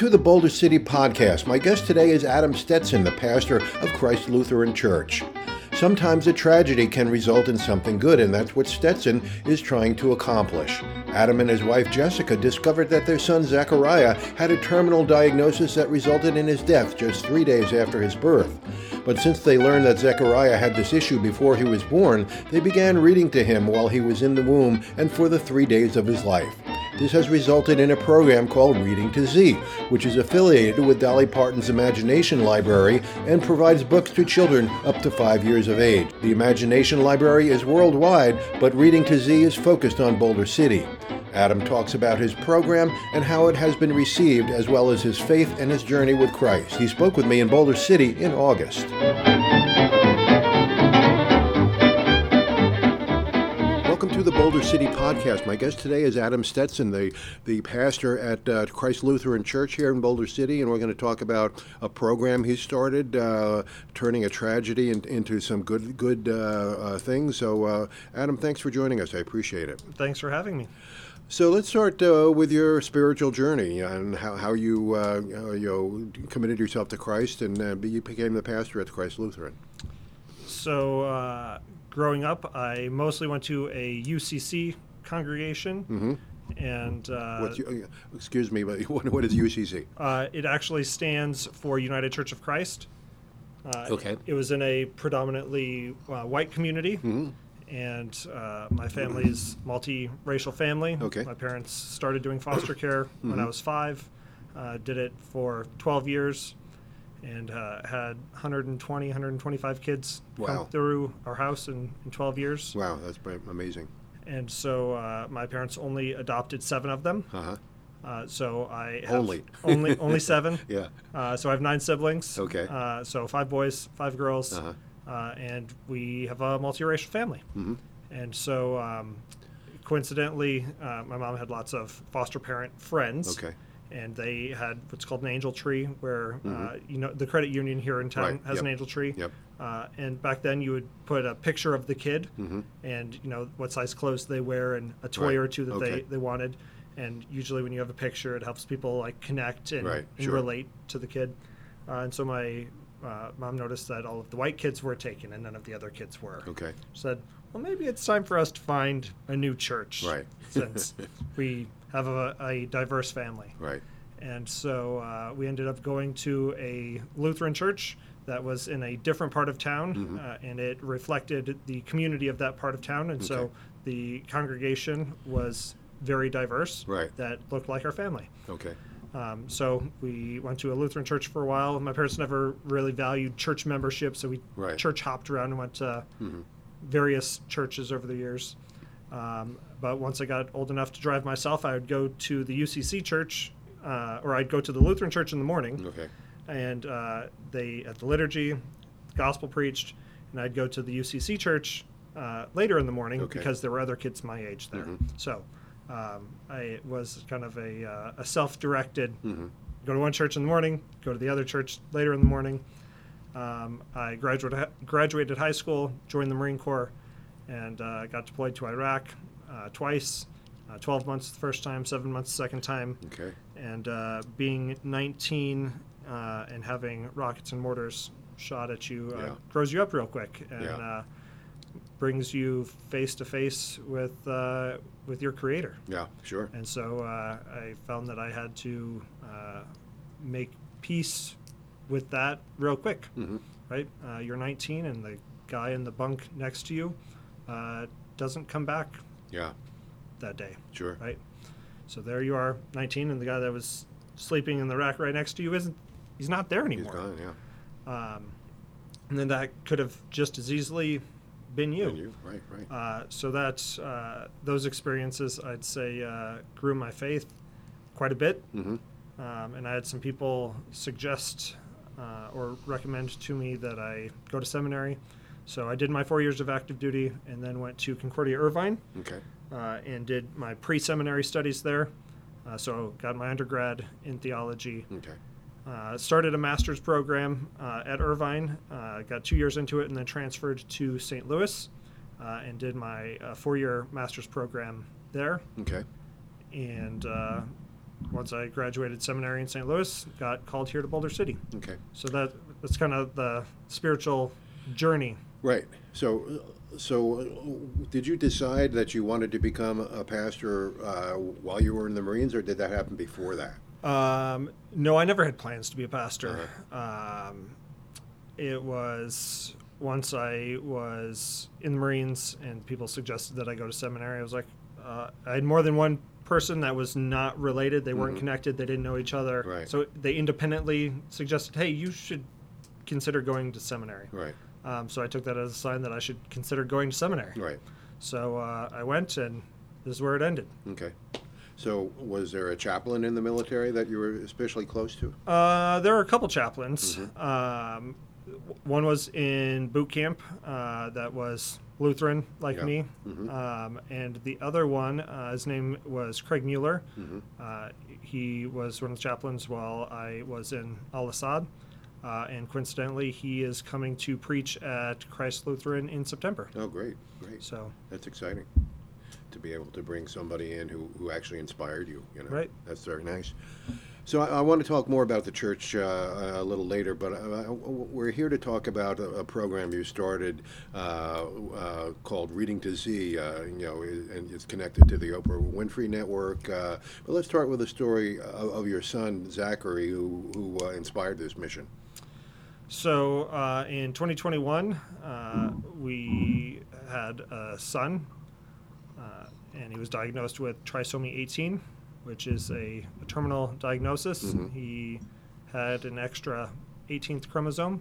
to the Boulder City Podcast. My guest today is Adam Stetson, the pastor of Christ Lutheran Church. Sometimes a tragedy can result in something good, and that's what Stetson is trying to accomplish. Adam and his wife Jessica discovered that their son Zechariah had a terminal diagnosis that resulted in his death just three days after his birth. But since they learned that Zechariah had this issue before he was born, they began reading to him while he was in the womb and for the three days of his life. This has resulted in a program called Reading to Z, which is affiliated with Dolly Parton's Imagination Library and provides books to children up to five years of age. The Imagination Library is worldwide, but Reading to Z is focused on Boulder City. Adam talks about his program and how it has been received, as well as his faith and his journey with Christ. He spoke with me in Boulder City in August. Welcome to the Boulder City Podcast. My guest today is Adam Stetson, the, the pastor at uh, Christ Lutheran Church here in Boulder City, and we're going to talk about a program he started, uh, turning a tragedy in, into some good good uh, uh things. So, uh, Adam, thanks for joining us. I appreciate it. Thanks for having me. So let's start uh, with your spiritual journey and how, how you uh, you know, committed yourself to Christ and uh, you became the pastor at Christ Lutheran. So uh, growing up, I mostly went to a UCC congregation. Mm-hmm. And uh, excuse me, but what, what is UCC? Uh, it actually stands for United Church of Christ. okay. It was in a predominantly white community. Mm-hmm and uh, my family is multi-racial family. Okay. My parents started doing foster care mm-hmm. when I mm-hmm. was five. Uh, did it for 12 years, and uh, had 120, 125 kids wow. come through our house in, in 12 years. Wow, that's amazing. And so uh, my parents only adopted seven of them. Uh-huh. Uh, so I have only only only seven. yeah. Uh, so I have nine siblings. Okay. Uh, so five boys, five girls. Uh-huh uh, and we have a multiracial family. Mm-hmm. And so, um, coincidentally, uh, my mom had lots of foster parent friends. Okay. And they had what's called an angel tree, where uh, mm-hmm. you know the credit union here in town right. has yep. an angel tree. Yep. Uh, and back then, you would put a picture of the kid, mm-hmm. and you know what size clothes they wear, and a toy right. or two that okay. they, they wanted. And usually, when you have a picture, it helps people like connect and, right. and relate to the kid. Uh, and so my uh, mom noticed that all of the white kids were taken and none of the other kids were. Okay. Said, well, maybe it's time for us to find a new church. Right. since we have a, a, diverse family. Right. And so uh, we ended up going to a Lutheran church that was in a different part of town, mm-hmm. uh, and it reflected the community of that part of town. And okay. so the congregation was very diverse. Right. That looked like our family. Okay. Um, so we went to a Lutheran church for a while. My parents never really valued church membership, so we right. church hopped around and went to mm-hmm. various churches over the years. Um, but once I got old enough to drive myself, I would go to the UCC church, uh, or I'd go to the Lutheran church in the morning. Okay. And uh, they at the liturgy, gospel preached, and I'd go to the UCC church uh, later in the morning okay. because there were other kids my age there. Mm-hmm. So um, I was kind of a, uh, a self-directed. Mm-hmm. Go to one church in the morning, go to the other church later in the morning. Um, I graduated graduated high school, joined the Marine Corps, and uh, got deployed to Iraq uh, twice. Uh, 12 months the first time, seven months the second time. Okay. And uh, being 19 uh, and having rockets and mortars shot at you yeah. grows you up real quick. And yeah brings you face to face with uh, with your creator. Yeah, sure. And so uh, I found that I had to uh, make peace with that real quick. Mm-hmm. Right? Uh, you're 19, and the guy in the bunk next to you uh, doesn't come back. Yeah. That day. Sure. Right. So there you are, 19, and the guy that was sleeping in the rack right next to you isn't. He's not there anymore. He's gone. Yeah. Um, and then that could have just as easily been you. Been you, right, right. Uh, so that's uh, those experiences, I'd say, uh, grew my faith quite a bit. Mm-hmm. Um, and I had some people suggest uh, or recommend to me that I go to seminary. So I did my four years of active duty and then went to Concordia Irvine. Okay. Uh, and did my pre-seminary studies there. Uh, so got my undergrad in theology. Okay. Uh, started a master's program uh, at Irvine, uh, got two years into it, and then transferred to St. Louis uh, and did my uh, four year master's program there. Okay. And uh, once I graduated seminary in St. Louis, got called here to Boulder City. Okay. So that that's kind of the spiritual journey. Right. So, so uh, did you decide that you wanted to become a pastor uh, while you were in the Marines, or did that happen before that? Um, no, I never had plans to be a pastor. Um, it was once I was in the Marines and people suggested that I go to seminary. I was like, uh, I had more than one person that was not related. They weren't Mhm. connected. They didn't know each other. Right. So they independently suggested, hey, you should consider going to seminary. Right. Um, so I took that as a sign that I should consider going to seminary. Right. So uh, I went, and this is where it ended. Okay. So, was there a chaplain in the military that you were especially close to? Uh, there were a couple chaplains. Mm-hmm. Um, one was in boot camp uh, that was Lutheran, like Yeah. me. Mhm. Um, and the other one, uh, his name was Craig Mueller. Mhm. Uh, he was one of the chaplains while I was in Al Asad. Uh, and coincidentally, he is coming to preach at Christ Lutheran in September. Oh, great, great. So, That's exciting to be able to bring somebody in who, who actually inspired you. You know, Right. That's very nice. So I, I want to talk more about the church uh, a little later, but uh, we're here to talk about a, a program you started uh, uh, called Reading to Z. Uh, you know, and it's connected to the Oprah Winfrey Network. Uh, but let's start with the story of, of your son Zachary, who who uh, inspired this mission. So uh, in 2021, uh, we had a son, uh, and he was diagnosed with trisomy 18, which is a, a terminal diagnosis. Mhm. He had an extra 18th chromosome,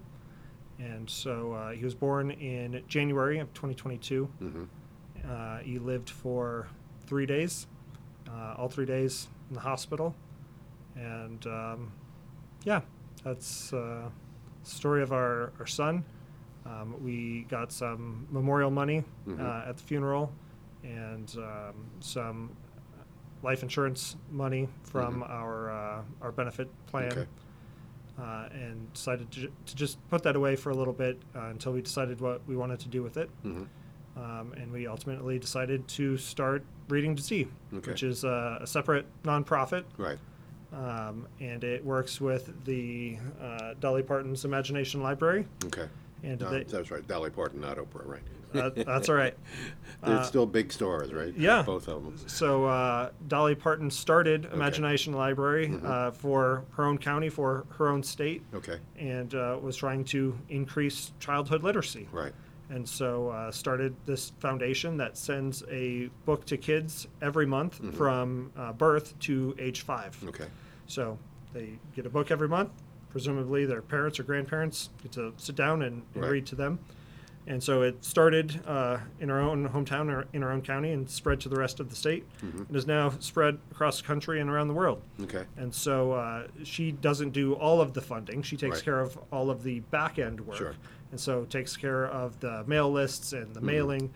and so uh, he was born in January of 2022. hmm Uh, he lived for three days, uh, all three days in the hospital, and um, yeah, that's uh, story of our, our son. Um, we got some memorial money Mhm. uh, at the funeral, and um, some life insurance money from Mhm. our uh, our benefit plan. Okay. Uh, and decided to, to just put that away for a little bit uh, until we decided what we wanted to do with it. hmm Um, and we ultimately decided to start Reading to Z, Okay. which is a, a separate nonprofit, Right. Um, and it works with the uh, Dolly Parton's Imagination Library. Okay. And No, they, that's right. Dolly Parton, not Oprah, right? uh, that's all right. They're Uh, still big stars, right? yeah. Both of them. So uh, Dolly Parton started Imagination Library Mhm. uh, for her own county, for her own state, Okay. and uh, was trying to increase childhood literacy. Right. And so uh, started this foundation that sends a book to kids every month Mhm. from uh, birth to age five. Okay. So they get a book every month. Presumably, their parents or grandparents get to sit down and, and Right. read to them. And so it started uh, in our own hometown or in our own county and spread to the rest of the state Mm-hmm. and is now spread across the country and around the world. Okay. And so uh, she doesn't do all of the funding. She takes Right. care of all of the back end work. Sure. And so takes care of the mail lists and the Mhm. mailing,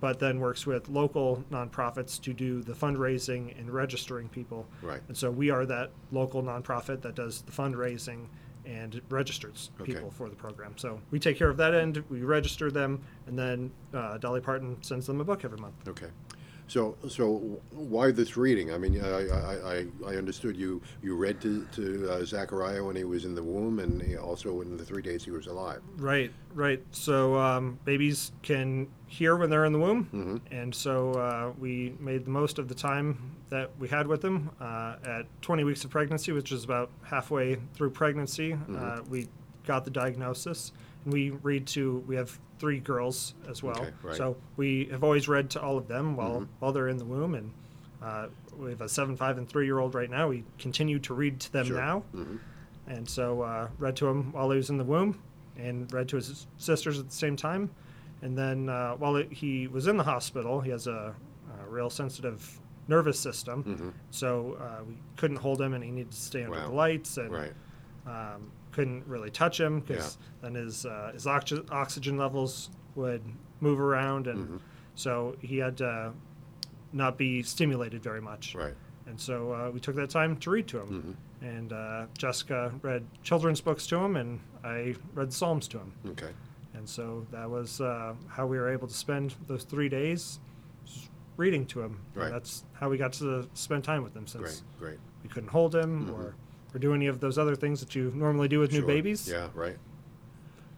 but then works with local nonprofits to do the fundraising and registering people. Right. And so we are that local nonprofit that does the fundraising and registers Okay. people for the program. So we take care of that end, we register them, and then uh, Dolly Parton sends them a book every month. Okay. So, so why this reading? I mean, I, I, I, I understood you, you read to, to uh, Zechariah when he was in the womb and he also in the three days he was alive. Right, right. So um, babies can hear when they're in the womb, Mhm. and so uh, we made the most of the time that we had with them. Uh, at 20 weeks of pregnancy, which is about halfway through pregnancy, uh, we got the diagnosis, we read to. We have three girls as well, Okay, right. so we have always read to all of them while Mhm. while they're in the womb, and uh, we have a seven, five, and three year old right now. We continue to read to them Sure. now. hmm And so uh, read to him while he was in the womb and read to his sisters at the same time. And then uh, while it, he was in the hospital, he has a, a real sensitive nervous system. hmm So uh, we couldn't hold him and he needed to stay under Wow. the lights and Right. um, couldn't really touch him because then his, uh, his oxy- oxygen levels would move around. And Mhm. so he had to not be stimulated very much. Right. And so uh, we took that time to read to him. hmm And uh, Jessica read children's books to him, and I read the Psalms to him. Okay. And so that was uh, how we were able to spend those three days reading to him. And Right. that's how we got to spend time with him since Great. Great. we couldn't hold him or or do any of those other things that you normally do with new babies. Yeah, right.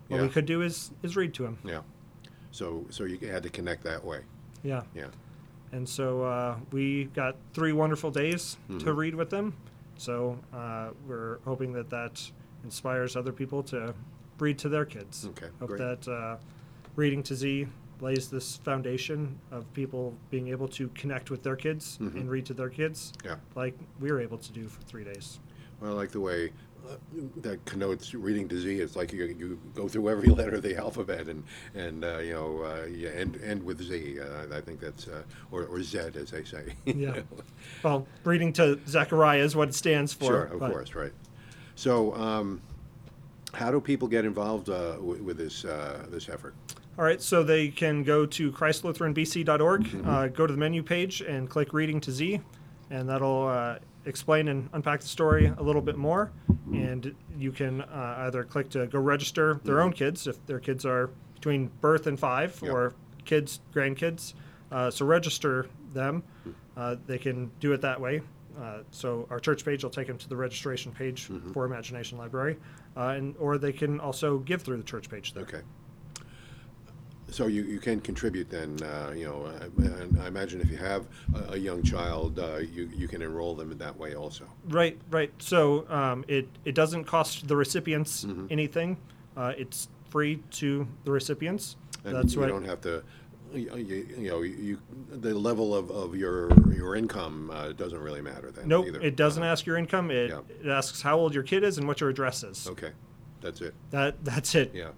What yeah. we could do is is read to him. Yeah. So so you had to connect that way. Yeah. Yeah. And so uh, we got three wonderful days to Mhm. read with them. So uh, we're hoping that that inspires other people to read to their kids. Okay, Hope great. that uh, reading to Z lays this foundation of people being able to connect with their kids Mhm. and read to their kids, Yeah. like we were able to do for three days. Well, I like the way uh, that connotes reading to Z. It's like you, you go through every letter of the alphabet and and uh, you know uh, you end end with Z. Uh, I think that's uh, or or Z as they say. Yeah. Well, reading to Zechariah is what it stands for. sure, of but- course, right. So, um, how do people get involved uh, with, with this uh, this effort? All right, so they can go to christlutheranbc.org, Mm-hmm. uh, go to the menu page, and click Reading to Z, and that'll uh, explain and unpack the story a little bit more. And you can uh, either click to go register their own kids if their kids are between birth and five. Yep. or kids, grandkids. Uh, so register them. Uh, they can do it that way. Uh, so our church page will take them to the registration page Mm-hmm. for Imagination Library, uh, and or they can also give through the church page there. Okay. So you, you can contribute then, uh, you know, uh, and I imagine if you have a, a young child, uh, you, you can enroll them in that way also. Right, right. So um, it it doesn't cost the recipients Mm-hmm. anything. Uh, it's free to the recipients. And That's you don't have to, you, you, you know, you, the level of, of your your income uh, doesn't really matter then Nope, either. it doesn't Uh, ask your income. It, Yeah. it asks how old your kid is and what your address is. Okay, that's it. That that's it. Yeah.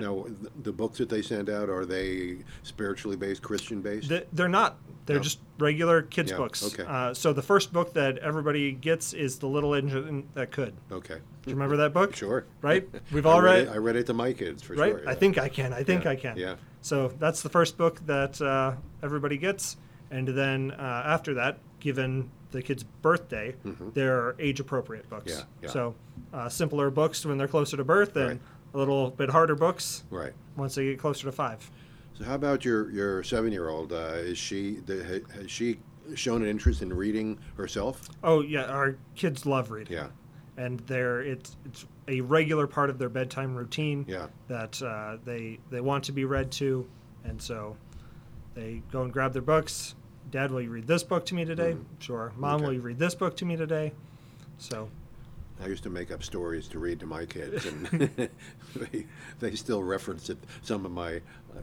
Now, th- the books that they send out are they spiritually based, Christian based? Th- They're not. They're No. just regular kids Yeah, books. okay. Uh, so the first book that everybody gets is the Little Engine That Could. Okay. Do you remember that book? Sure. Right. We've I all read read. it, I read it to my kids for right. sure. I yeah. think I can. I think Yeah, I can. yeah. So that's the first book that uh, everybody gets, and then uh, after that, given the kid's birthday, there are age-appropriate books. Mm-hmm. Yeah, yeah. So uh, simpler books when they're closer to birth, and Right. A little bit harder books Right. once they get closer to five. So how about your your seven year old? Uh, is she the, has she shown an interest in reading herself? Oh yeah, our kids love reading. Yeah. and they're it's it's a regular part of their bedtime routine. Yeah. that uh, they they want to be read to, and so they go and grab their books. Dad, will you read this book to me today? Sure. Mom, Mm-hmm. Okay. will you read this book to me today? So I used to make up stories to read to my kids, and they, they still reference it. Some of my,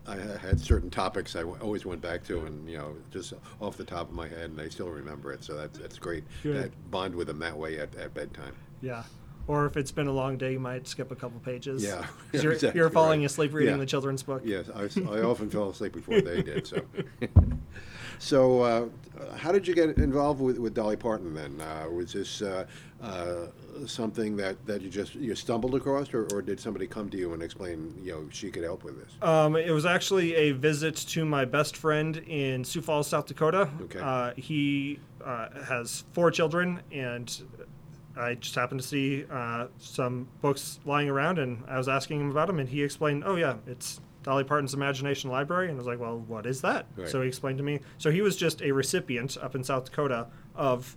I had certain topics I w- always went back to, and you know, just off the top of my head, and they still remember it. So that's that's great. Good. That bond with them that way at, at bedtime. yeah. Or if it's been a long day, you might skip a couple pages. Yeah, you're, exactly you're falling right. asleep reading Yeah. the children's book. Yes, I often fell asleep before they did. So, so uh, how did you get involved with, with Dolly Parton then? Uh, was this uh, uh, something that, that you just you stumbled across, or, or did somebody come to you and explain you know she could help with this? Um, it was actually a visit to my best friend in Sioux Falls, South Dakota. Okay. Uh, he uh, has four children, and I just happened to see uh, some books lying around, and I was asking him about them, and he explained, "Oh yeah, it's Dolly Parton's Imagination Library," and I was like, "Well, what is that?" Right. So he explained to me. So he was just a recipient up in South Dakota of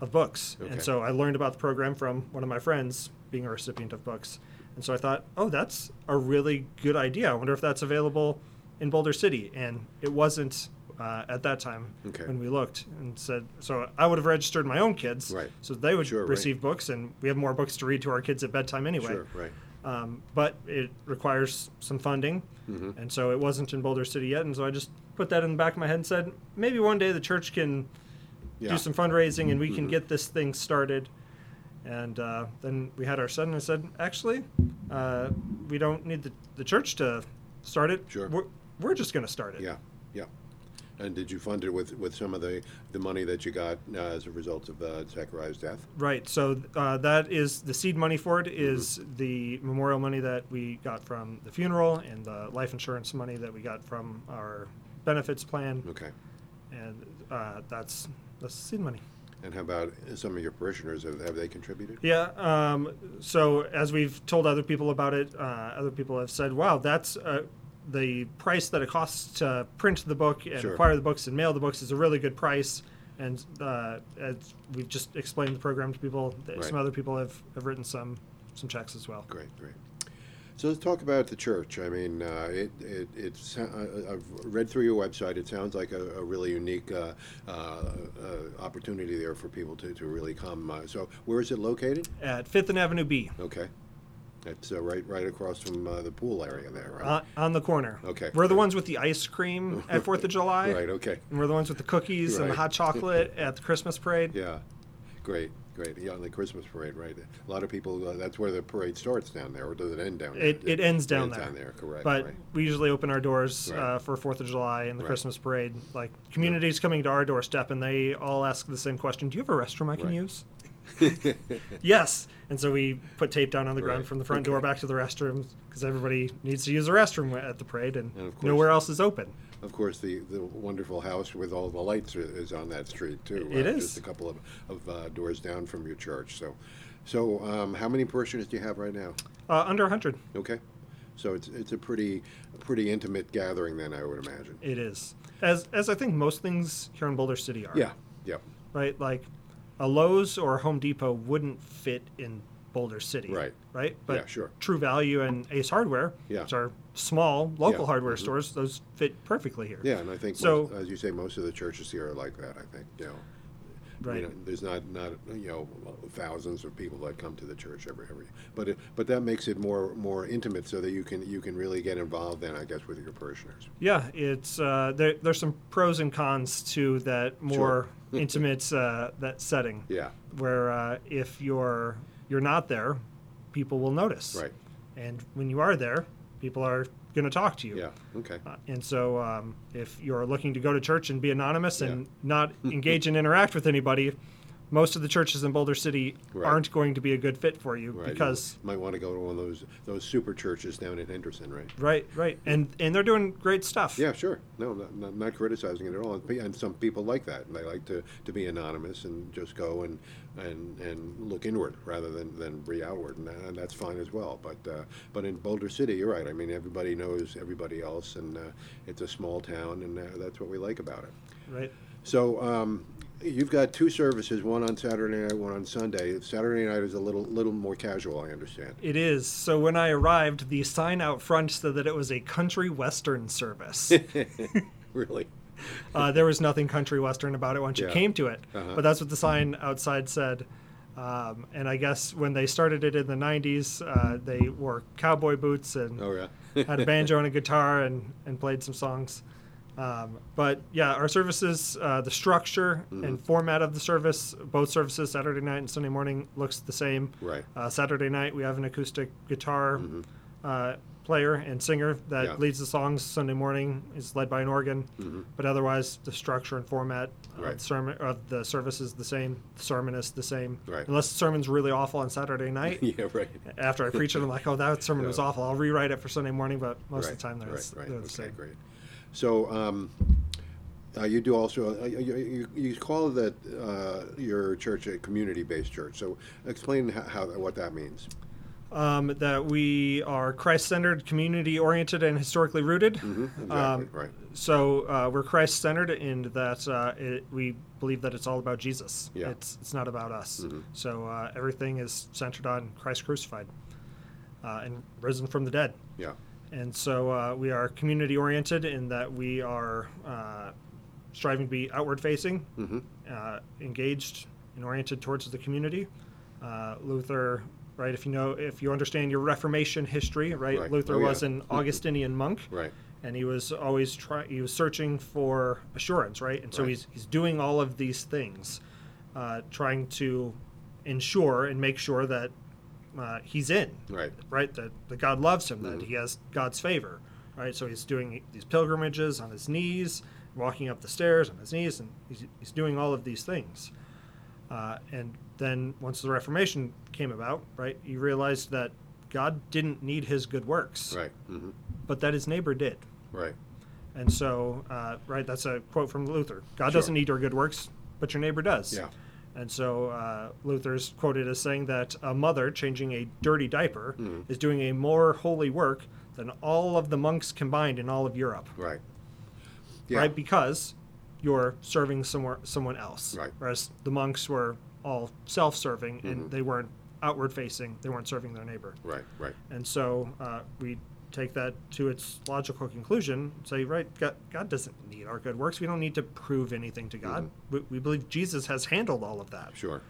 of books, Okay. and so I learned about the program from one of my friends being a recipient of books, and so I thought, "Oh, that's a really good idea. I wonder if that's available in Boulder City," and it wasn't. Uh, at that time, Okay. when we looked and said, so I would have registered my own kids, Right. so they would Sure, right. receive books, and we have more books to read to our kids at bedtime anyway. Sure, right. Um, but it requires some funding, Mhm. and so it wasn't in Boulder City yet. And so I just put that in the back of my head and said, maybe one day the church can Yeah. do some fundraising and we can Mhm. get this thing started. And uh, then we had our son, and I said, actually, uh, we don't need the, the church to start it. Sure. We're, we're just going to start it. Yeah, yeah. And did you fund it with, with some of the, the money that you got uh, as a result of uh, Zechariah's death? Right. So uh, that is the seed money for it is the memorial money that we got from the funeral and the life insurance money that we got from our benefits plan, Okay. and uh, that's that's seed money. And how about some of your parishioners? Have, have they contributed? Yeah. Um, so as we've told other people about it, uh, other people have said, "Wow, that's uh, the price that it costs to print the book and Sure. acquire the books and mail the books is a really good price." and uh, as we've just explained the program to people. th- Some other people have, have written some some checks as well. Great, great. So let's talk about the church. I mean, uh, it, it, it's, uh, I've read through your website. It sounds like a, a really unique uh, uh, uh, opportunity there for people to, to really come. Uh, so where is it located? At Fifth and Avenue B, Okay. It's uh, right right across from uh, the pool area there, right? on, on the corner. Okay. We're the ones with the ice cream at Fourth of July. right, okay. And we're the ones with the cookies and the hot chocolate at the Christmas parade. Yeah. Great, great. Yeah, on the Christmas parade, right. A lot of people, uh, that's where the parade starts down there, or does it end down there? It, it ends down ends there. down there, correct. But right. we usually open our doors Right. uh, for Fourth of July and the Right. Christmas parade. Like communities coming to our doorstep, and they all ask the same question: Do you have a restroom I can Right. use? yes. And so we put tape down on the ground Right. from the front door back to the restroom because everybody needs to use the restroom at the parade, and, And course- nowhere else is open. Of course, the, the wonderful house with all the lights is on that street too. It uh, is. just a couple of, of uh, doors down from your church. So, so um, how many parishioners do you have right now? Uh, under 100. Okay, so it's it's a pretty a pretty intimate gathering then, I would imagine. It is. As, as I think most things here in Boulder City are. Yeah, yeah, right? Like a Lowe's or a Home Depot wouldn't fit in Boulder City. Right. Right? But Yeah, sure. True Value and Ace Hardware, Yeah. which are small local Yeah. hardware Mhm. stores, those fit perfectly here. yeah. And I think, So- most, as you say, most of the churches here are like that. I think know. Right. You know, there's not not you know thousands of people that come to the church every every, but it, but that makes it more more intimate so that you can you can really get involved then I guess with your parishioners. Yeah, it's uh, there, there's some pros and cons to that more intimate uh, that setting Yeah, where uh, if you're you're not there, people will notice. right. And when you are there, people are going to talk to you. Yeah, okay. Uh, and so, um, if you're looking to go to church and be anonymous and Yeah. not engage and interact with anybody, most of the churches in Boulder City Right. aren't going to be a good fit for you Right. because, you might want to go to one of those those super churches down in Henderson, right? right, right, and and they're doing great stuff. Yeah, sure. No, not, not, not criticizing it at all. And some people like that. They like to, to be anonymous and just go and and, and look inward rather than, than be outward, and, that- and that's fine as well. But uh, but in Boulder City, you're right. I mean, everybody knows everybody else, and uh, it's a small town, and uh, that's what we like about it. Right. So um, you've got two services, one on Saturday night, one on Sunday. Saturday night is a little little more casual, I understand. It is. So when I arrived, the sign out front said that it was a country western service. really? uh, there was nothing country western about it once you came to it, Uh-huh. but that's what the sign outside said. Um, and I guess when they started it in the '90s, uh, they wore cowboy boots and Oh yeah. had a banjo and a guitar and, and played some songs. Um, but yeah, our services, uh, the structure Mm-hmm. and format of the service, both services, Saturday night and Sunday morning, looks the same. right. Uh, Saturday night, we have an acoustic guitar Mhm. uh, player and singer that Yeah. leads the songs. Sunday morning is led by an organ, Mhm. but otherwise, the structure and format Right. of the sermon of the service is the same. The sermon is the same, Right. unless the sermon's really awful on Saturday night. yeah, right. After I preach it, I'm like, oh, that sermon was awful. I'll rewrite it for Sunday morning, but most right. of the time, they're, right, right. they're the okay, same. great. So um, uh, you do also uh, you, you, you call that uh, your church a community-based church. So explain how, how what that means. Um, that we are Christ-centered, community-oriented, and historically rooted. hmm Exactly. Um, right. So uh, we're Christ-centered in that uh, it, we believe that it's all about Jesus. Yeah. It's it's not about us. Mhm. So uh, everything is centered on Christ crucified uh, and risen from the dead. Yeah. And so uh, we are community-oriented in that we are uh, striving to be outward-facing, hmm uh, engaged and oriented towards the community. Uh, Luther, right? If you know, if you understand your Reformation history, right? Right. Luther Oh, yeah. was an Augustinian monk Right. and he was always trying he was searching for assurance right and so Right. he's he's doing all of these things uh, trying to ensure and make sure that uh, he's in Right. right that, that god loves him Mhm. that he has god's favor right so he's doing these pilgrimages on his knees walking up the stairs on his knees and he's, he's doing all of these things uh, and then once the reformation came about right he realized that god didn't need his good works Right. hmm but that his neighbor did Right. and so, uh, right, that's a quote from Luther. God Sure. doesn't need your good works, but your neighbor does. Yeah. And so, uh, Luther's quoted as saying that a mother changing a dirty diaper Mhm. is doing a more holy work than all of the monks combined in all of Europe. Right. Yeah. Right? Because you're serving somewhere someone else. Right. Whereas the monks were all self-serving Mm-hmm. and they weren't outward facing. They weren't serving their neighbor. Right, right. And so uh, we take that to its logical conclusion. Say, right, God, God doesn't need our good works. We don't need to prove anything to God. Mm-hmm. We, we believe Jesus has handled all of that. Sure.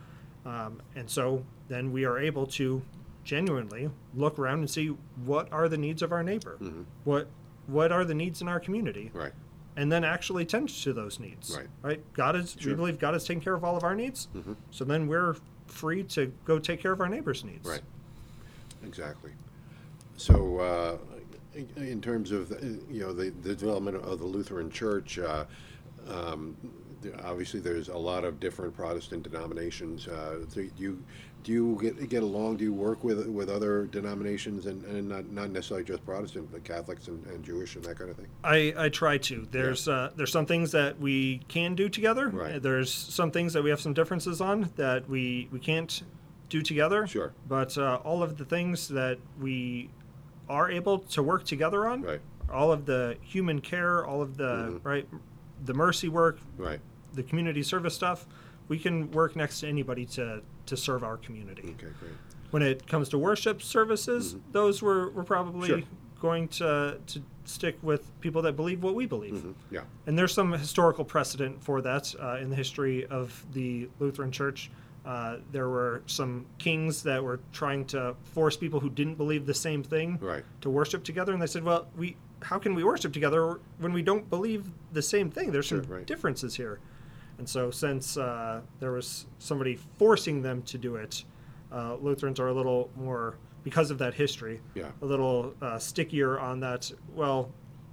Um, and so then we are able to genuinely look around and see what are the needs of our neighbor, what what are the needs in our community, Right. and then actually tend to those needs. Right. Right. God is. Sure. We believe God is taking care of all of our needs. So then we're free to go take care of our neighbor's needs. Right. Exactly. So, uh, in- terms of uh, you know the, the development of the Lutheran Church, uh, um, obviously there's a lot of different Protestant denominations. Uh, do you do you get get along? Do you work with with other denominations and, and not not necessarily just Protestant, but Catholics and, and Jewish and that kind of thing? I, I try to. There's uh, there's some things that we can do together. Right. There's some things that we have some differences on that we, we can't do together. Sure. But uh, all of the things that we are able to work together on, Right. all of the human care, all of the right, the mercy work, Right. the community service stuff, we can work next to anybody to to serve our community. Okay. Great. When it comes to worship services, those we're, we're probably Mm-hmm. Sure. going to to stick with people that believe what we believe. Mhm. Yeah. And there's some historical precedent for that uh, in the history of the Lutheran Church. Uh, there were some kings that were trying to force people who didn't believe the same thing Right. to worship together, and they said, "Well, we how can we worship together when we don't believe the same thing? There's some Sure, right. differences here." And so, since uh, there was somebody forcing them to do it, uh, Lutherans are a little more because of that history Yeah. a little uh, stickier on that. Well,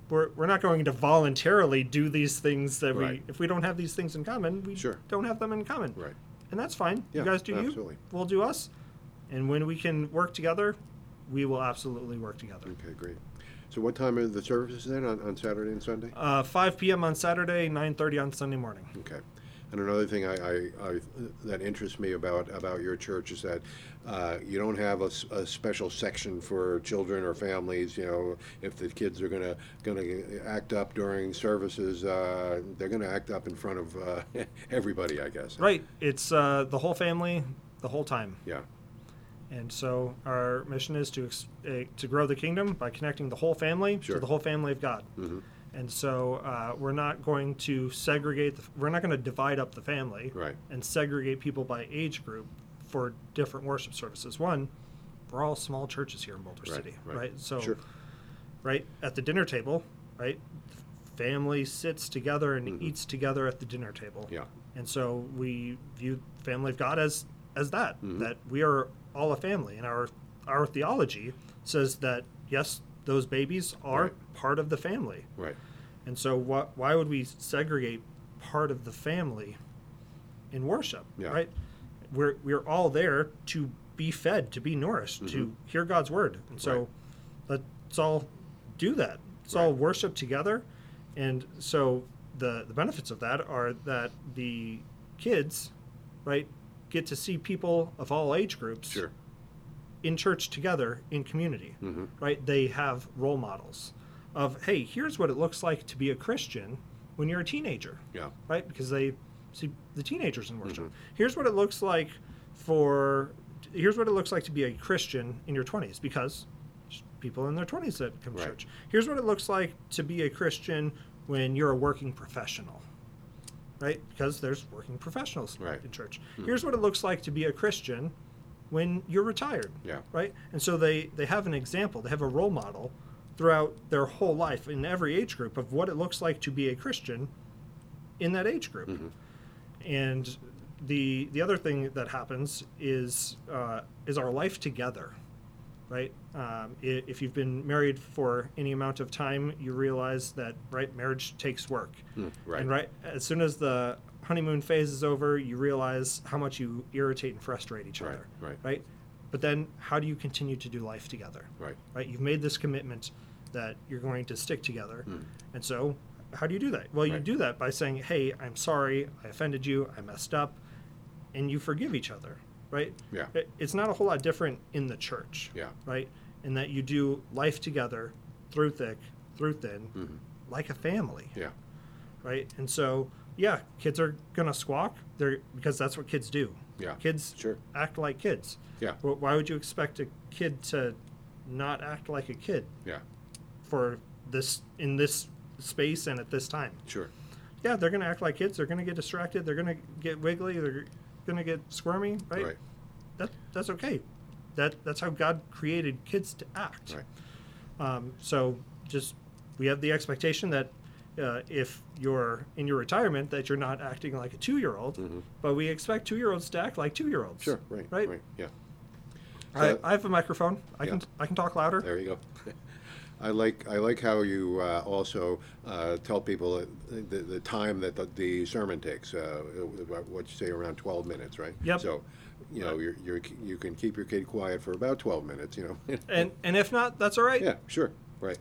we're, we're not going to voluntarily do these things that Right. we if we don't have these things in common, we Sure. don't have them in common, Right. And that's fine. Yeah, you guys do absolutely. you, we'll do us, and when we can work together, we will absolutely work together. Okay. Great. So, what time are the services then on, on Saturday and Sunday? Uh, 5 p.m. on Saturday, 9:30 on Sunday morning. Okay. And another thing I, I, I, that interests me about, about your church is that uh, you don't have a special section for children or families. You know, if the kids are gonna gonna act up during services, uh, they're gonna act up in front of uh, everybody, I guess. Right. It's uh, the whole family, the whole time. Yeah. And so our mission is to ex- uh, to grow the kingdom by connecting the whole family Sure. to the whole family of God. Mhm. And so uh, we're not going to segregate. The, we're not going to divide up the family Right. and segregate people by age group for different worship services. One, we're all small churches here in Boulder Right, City, right. right? So, Sure. right at the dinner table, right, family sits together and eats together at the dinner table. Mm-hmm. Yeah. And so we view family of God as as that Mm-hmm. that we are all a family, and our our theology says that yes, those babies are Right. part of the family, Right. and so wh- why would we segregate part of the family in worship? Yeah. Right? We're we're all there to be fed, to be nourished, to hear God's word, and so Mm-hmm. Right. let's all do that. Let's all Right. worship together, and so the the benefits of that are that the kids, right, get to see people of all age groups Sure. In church together in community Mhm. right they have role models of hey here's what it looks like to be a christian when you're a teenager Yeah. right because they see the teenagers in worship Mhm. here's what it looks like for here's what it looks like to be a christian in your 20s because people in their 20s that come to church here's what it looks like to be a christian when you're a working professional right because there's working professionals Right. in church here's what it looks like to be a christian when you're retired Yeah. right? And so they they have an example. They have a role model throughout their whole life in every age group of what it looks like to be a christian in that age group. And the the other thing that happens is uh, is our life together right? Um, if you've been married for any amount of time you realize that right marriage takes work. Mm, right. and right as soon as the honeymoon phase is over you realize how much you irritate and frustrate each Right, other right. right but then how do you continue to do life together Right. right you've made this commitment that you're going to stick together hmm. and so how do you do that well you. Right. do that by saying hey i'm sorry i offended you i messed up and you forgive each other right Yeah. It- it's not a whole lot different in the church Yeah. right in that you do life together through thick through thin mm-hmm. like a family Yeah. right? And so yeah, kids are gonna squawk. They're because that's what kids do. Yeah. Kids Sure. act like kids. Yeah. Wh- Why would you expect a kid to not act like a kid Yeah. for this in this space and at this time? Sure. Yeah, they're gonna act like kids. They're gonna get distracted. They're gonna get wiggly. They're gonna get squirmy. Right. Right. That that's okay. That that's how God created kids to act. Right. Um, so just we have the expectation that uh, if you're in your retirement, that you're not acting like a two-year-old, but we expect two-year-olds to act like two-year-olds. Mm-hmm. Sure. Right. Right. Right. Yeah. I, So- I have a microphone. I can I can talk louder. There you go. I like I like how you uh, also uh, tell people the, the time that the, the sermon takes. Uh, what you say around twelve minutes, right? Yep. So, you know, you're, you're you can keep your kid quiet for about twelve minutes. You know. And and if not, that's all right. yeah. Sure. Right.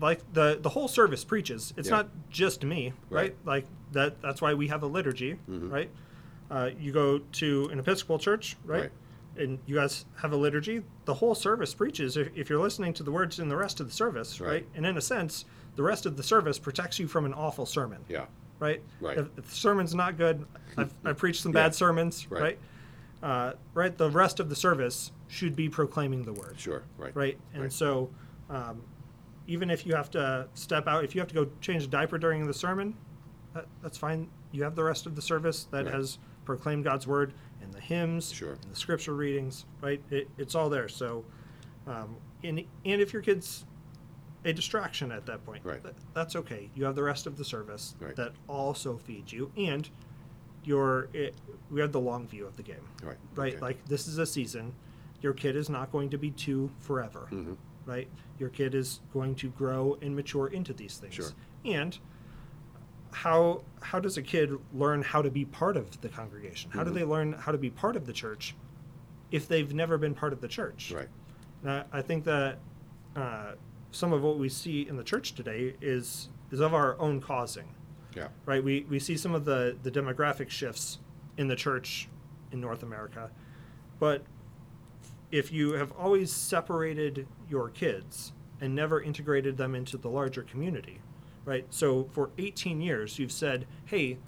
Like the the whole service preaches. It's Yeah. not just me, right? Right. Like that. That's why we have a liturgy, Mhm. right? Uh, you go to an Episcopal church, right? Right. And you guys have a liturgy. The whole service preaches. If, if you're listening to the words in the rest of the service, Right. right? And in a sense, the rest of the service protects you from an awful sermon, Yeah. right? Right. If, if the sermon's not good, I've, I've preached some Yeah. bad sermons, Right. right? Uh, right. The rest of the service should be proclaiming the word Sure. Right. right? And Right. so, um, even if you have to step out, if you have to go change a diaper during the sermon, that, that's fine. You have the rest of the service that Right. has proclaimed God's word and the hymns Sure. and the scripture readings, right? It, it's all there. So, um, and, and if your kid's a distraction at that point, Right. that, that's okay. You have the rest of the service Right. that also feeds you, and your it, we have the long view of the game Right. right? Okay. Like this is a season. Your kid is not going to be two forever, Mhm. Right? Your kid is going to grow and mature into these things. Sure. And how how does a kid learn how to be part of the congregation? How Mhm. do they learn how to be part of the church if they've never been part of the church? Right. Now, I think that uh, some of what we see in the church today is is of our own causing Yeah. right? We, we see some of the, the demographic shifts in the church in North America. But if you have always separated your kids and never integrated them into the larger community, right? So for 18 years, you've said, hey,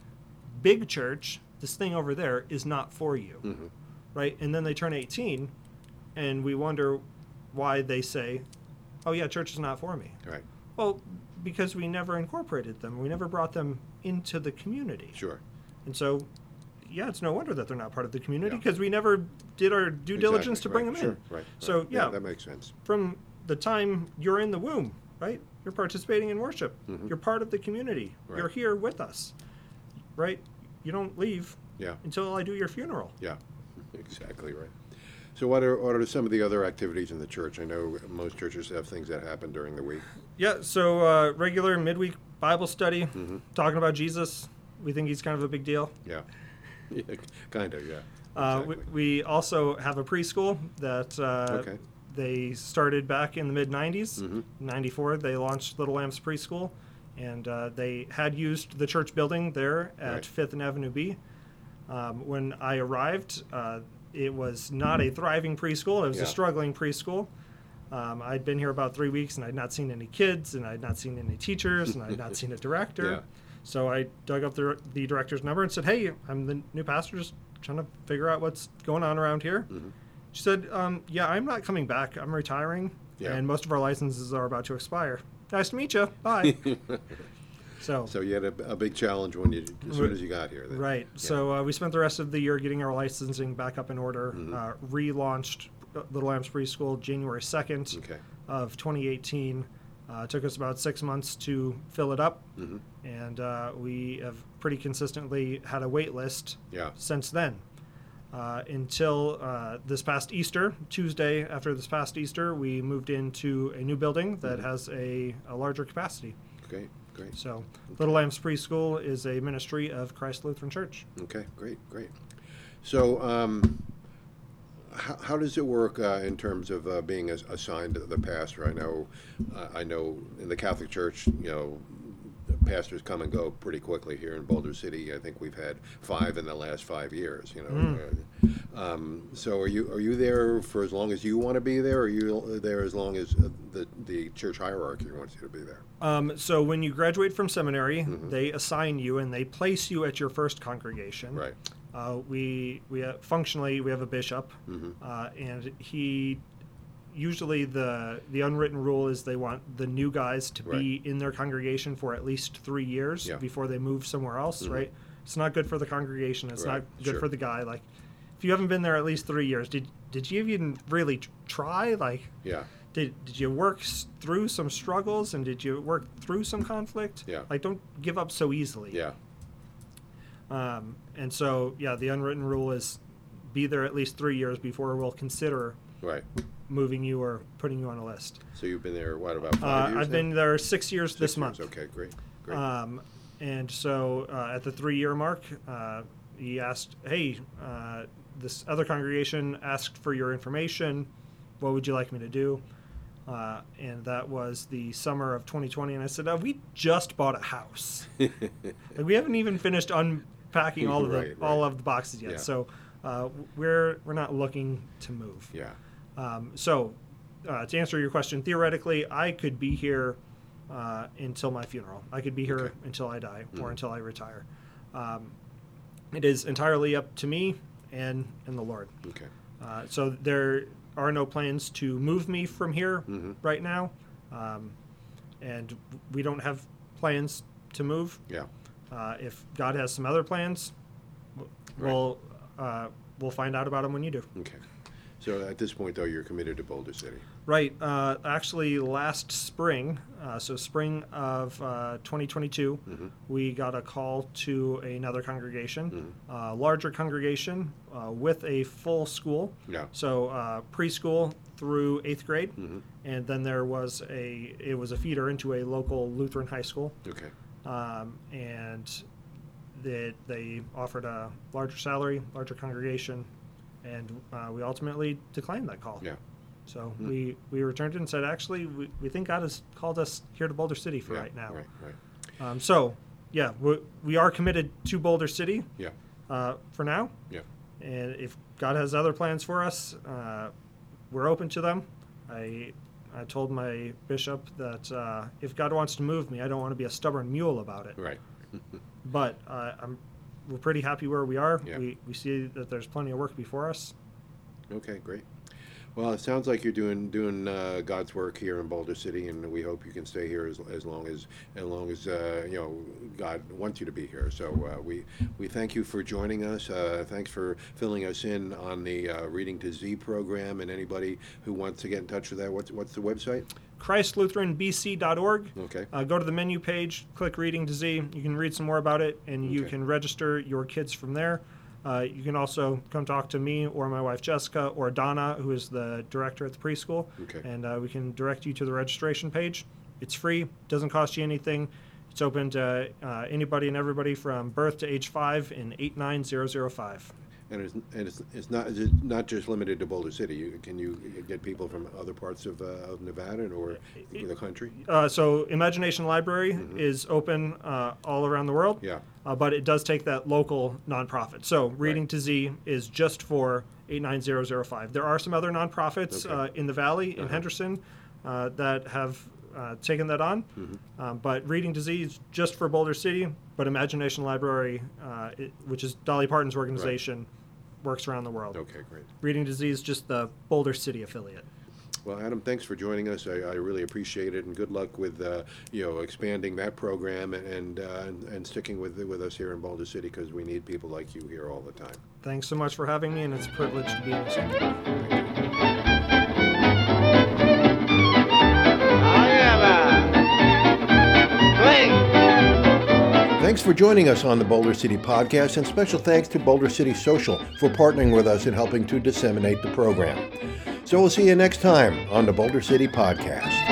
big church, this thing over there is not for you, Mhm. right? And then they turn 18 and we wonder why they say, oh, yeah, church is not for me. Right. Well, because we never incorporated them, we never brought them into the community. Sure. And so, yeah, it's no wonder that they're not part of the community because we never did our due diligence to bring right, them sure, in. Right. So, right. yeah, that makes sense. from the time you're in the womb, right? You're participating in worship. Mhm. You're part of the community. You're here with us, right? You don't leave Yeah. until I do your funeral. Yeah. Exactly right. So, what are what are some of the other activities in the church? I know most churches have things that happen during the week. Yeah, so uh, regular midweek Bible study, Mhm. talking about Jesus. We think he's kind of a big deal. Yeah. Yeah kind of. Yeah. Uh, Exactly. we, we also have a preschool that uh, Okay. they started back in the mid 90s. Mhm. 94, they launched Little Lambs Preschool, and uh, they had used the church building there at Right. 5th and Avenue B. Um, when I arrived, uh, it was not a thriving preschool, it was Yeah. a struggling preschool. Um, I'd been here about three weeks and I'd not seen any kids and I'd not seen any teachers and I'd not seen a director. Yeah. So I dug up the, the director's number and said, Hey, I'm the new pastor, just trying to figure out what's going on around here. Mhm. She said, um, Yeah, I'm not coming back. I'm retiring Yeah. and most of our licenses are about to expire. Nice to meet you. Bye. so, So you had a, a big challenge when you as soon as you got here. Then. right. Yeah. So uh, we spent the rest of the year getting our licensing back up in order, Mhm. uh, relaunched uh, Little Lambs Preschool January 2nd Okay. of 2018. Uh, it took us about six months to fill it up, hmm and uh, we have pretty consistently had a wait list Yeah. since then. Uh, until uh, this past Easter, Tuesday after this past Easter, we moved into a new building that Mhm. has a, a larger capacity. Okay. Great. So, Little Lambs Preschool is a ministry of Christ Lutheran Church. Okay, great, great. So, um, how, how does it work uh, in terms of uh, being as, assigned the pastor? I know, uh, I know in the Catholic Church, you know, pastors come and go pretty quickly here in Boulder City. I think we've had five in the last five years. You know, um, so are you are you there for as long as you want to be there? Or are you there as long as uh, the the church hierarchy wants you to be there. Um, so when you graduate from seminary, they assign you and they place you at your first congregation. Right. Uh, we we have, functionally we have a bishop, uh, and he usually the the unwritten rule is they want the new guys to be in their congregation for at least three years Yeah. before they move somewhere else. Right. It's not good for the congregation. It's Right, not good sure. for the guy. Like, if you haven't been there at least three years, did did you even really try? Like, Yeah. did, did you work through some struggles and did you work through some conflict? Yeah. Like, don't give up so easily. Yeah. Um, and so, yeah, the unwritten rule is be there at least three years before we'll consider Right. moving you or putting you on a list. So you've been there what about Uh, five years? I've now? been there six years Six this years. month. Okay. Great. Great. Um, and so uh, at the three year mark, uh, he asked, Hey, uh, this other congregation asked for your information. What would you like me to do? Uh, and that was the summer of 2020. And I said, oh, We just bought a house. like, we haven't even finished unpacking all of the, Right, all right. of the boxes yet. Yeah. So uh, we're, we're not looking to move. yeah. Um, so, uh, to answer your question, theoretically, I could be here uh, until my funeral. I could be here Okay. until I die or Mhm. until I retire. Um, it is entirely up to me and and the Lord. Okay. Uh, so there are no plans to move me from here Mhm. right now, um, and we don't have plans to move. Yeah. Uh, if God has some other plans, we'll uh, we'll find out about them when you do. Okay. So at this point, though, you're committed to Boulder City. Right. Uh, actually, last spring, uh, so spring of uh, 2022, Mhm. we got a call to another congregation, Mhm. a larger congregation uh, with a full school. Yeah. So uh, preschool through eighth grade, hmm and then there was a it was a feeder into a local Lutheran high school, Okay. Um, and they they offered a larger salary, larger congregation, and uh, we ultimately declined that call. Yeah. So Hmm. we, we returned it and said, actually, we, we think God has called us here to Boulder City for yeah. right now. Right. Right. Um, so, yeah, we, we are committed to Boulder City Yeah. uh, for now. Yeah. And if God has other plans for us, uh, we're open to them. I, I told my bishop that uh, if God wants to move me, I don't want to be a stubborn mule about it. Right. But uh, I'm, we're pretty happy where we are. Yeah. We, we see that there's plenty of work before us. Okay, great. Well, it sounds like you're doing doing uh, God's work here in Boulder City, and we hope you can stay here as, as long as as long as uh, you know God wants you to be here. So uh, we we thank you for joining us. Uh, thanks for filling us in on the uh, Reading to Z program. And anybody who wants to get in touch with that, what's what's the website? ChristLutheranBC.org. Okay. Uh, go to the menu page, click Reading to Z. You can read some more about it, and you Okay. can register your kids from there. Uh, you can also come talk to me or my wife Jessica or Donna, who is the director at the preschool, Okay. and uh, we can direct you to the registration page. It's free, doesn't cost you anything. It's open to uh, anybody and everybody from birth to age five in 89005. And it's, and it's, it's not it's not just limited to Boulder City. You, can you get people from other parts of, uh, of Nevada or the country? Uh, so, Imagination Library is open uh, all around the world. Mm-hmm. Yeah. uh, but it does take that local nonprofit. So Reading Right. to Z is just for 89005. There are some other nonprofits Okay. uh, in the valley in Uh-huh. Henderson uh, that have uh, taken that on, Mm-hmm. um, but Reading to Z is just for Boulder City. But Imagination Library, uh, it, which is Dolly Parton's organization, works around the world. Okay, great. Reading to Z, just the Boulder City affiliate. Well, Adam, thanks for joining us. I, I really appreciate it, and good luck with uh, you know expanding that program and and, uh, and and sticking with with us here in Boulder City because we need people like you here all the time. Thanks so much for having me, and it's a privilege to be in this. Thanks for joining us on the Boulder City Podcast, and special thanks to Boulder City Social for partnering with us in helping to disseminate the program. So we'll see you next time on the Boulder City Podcast.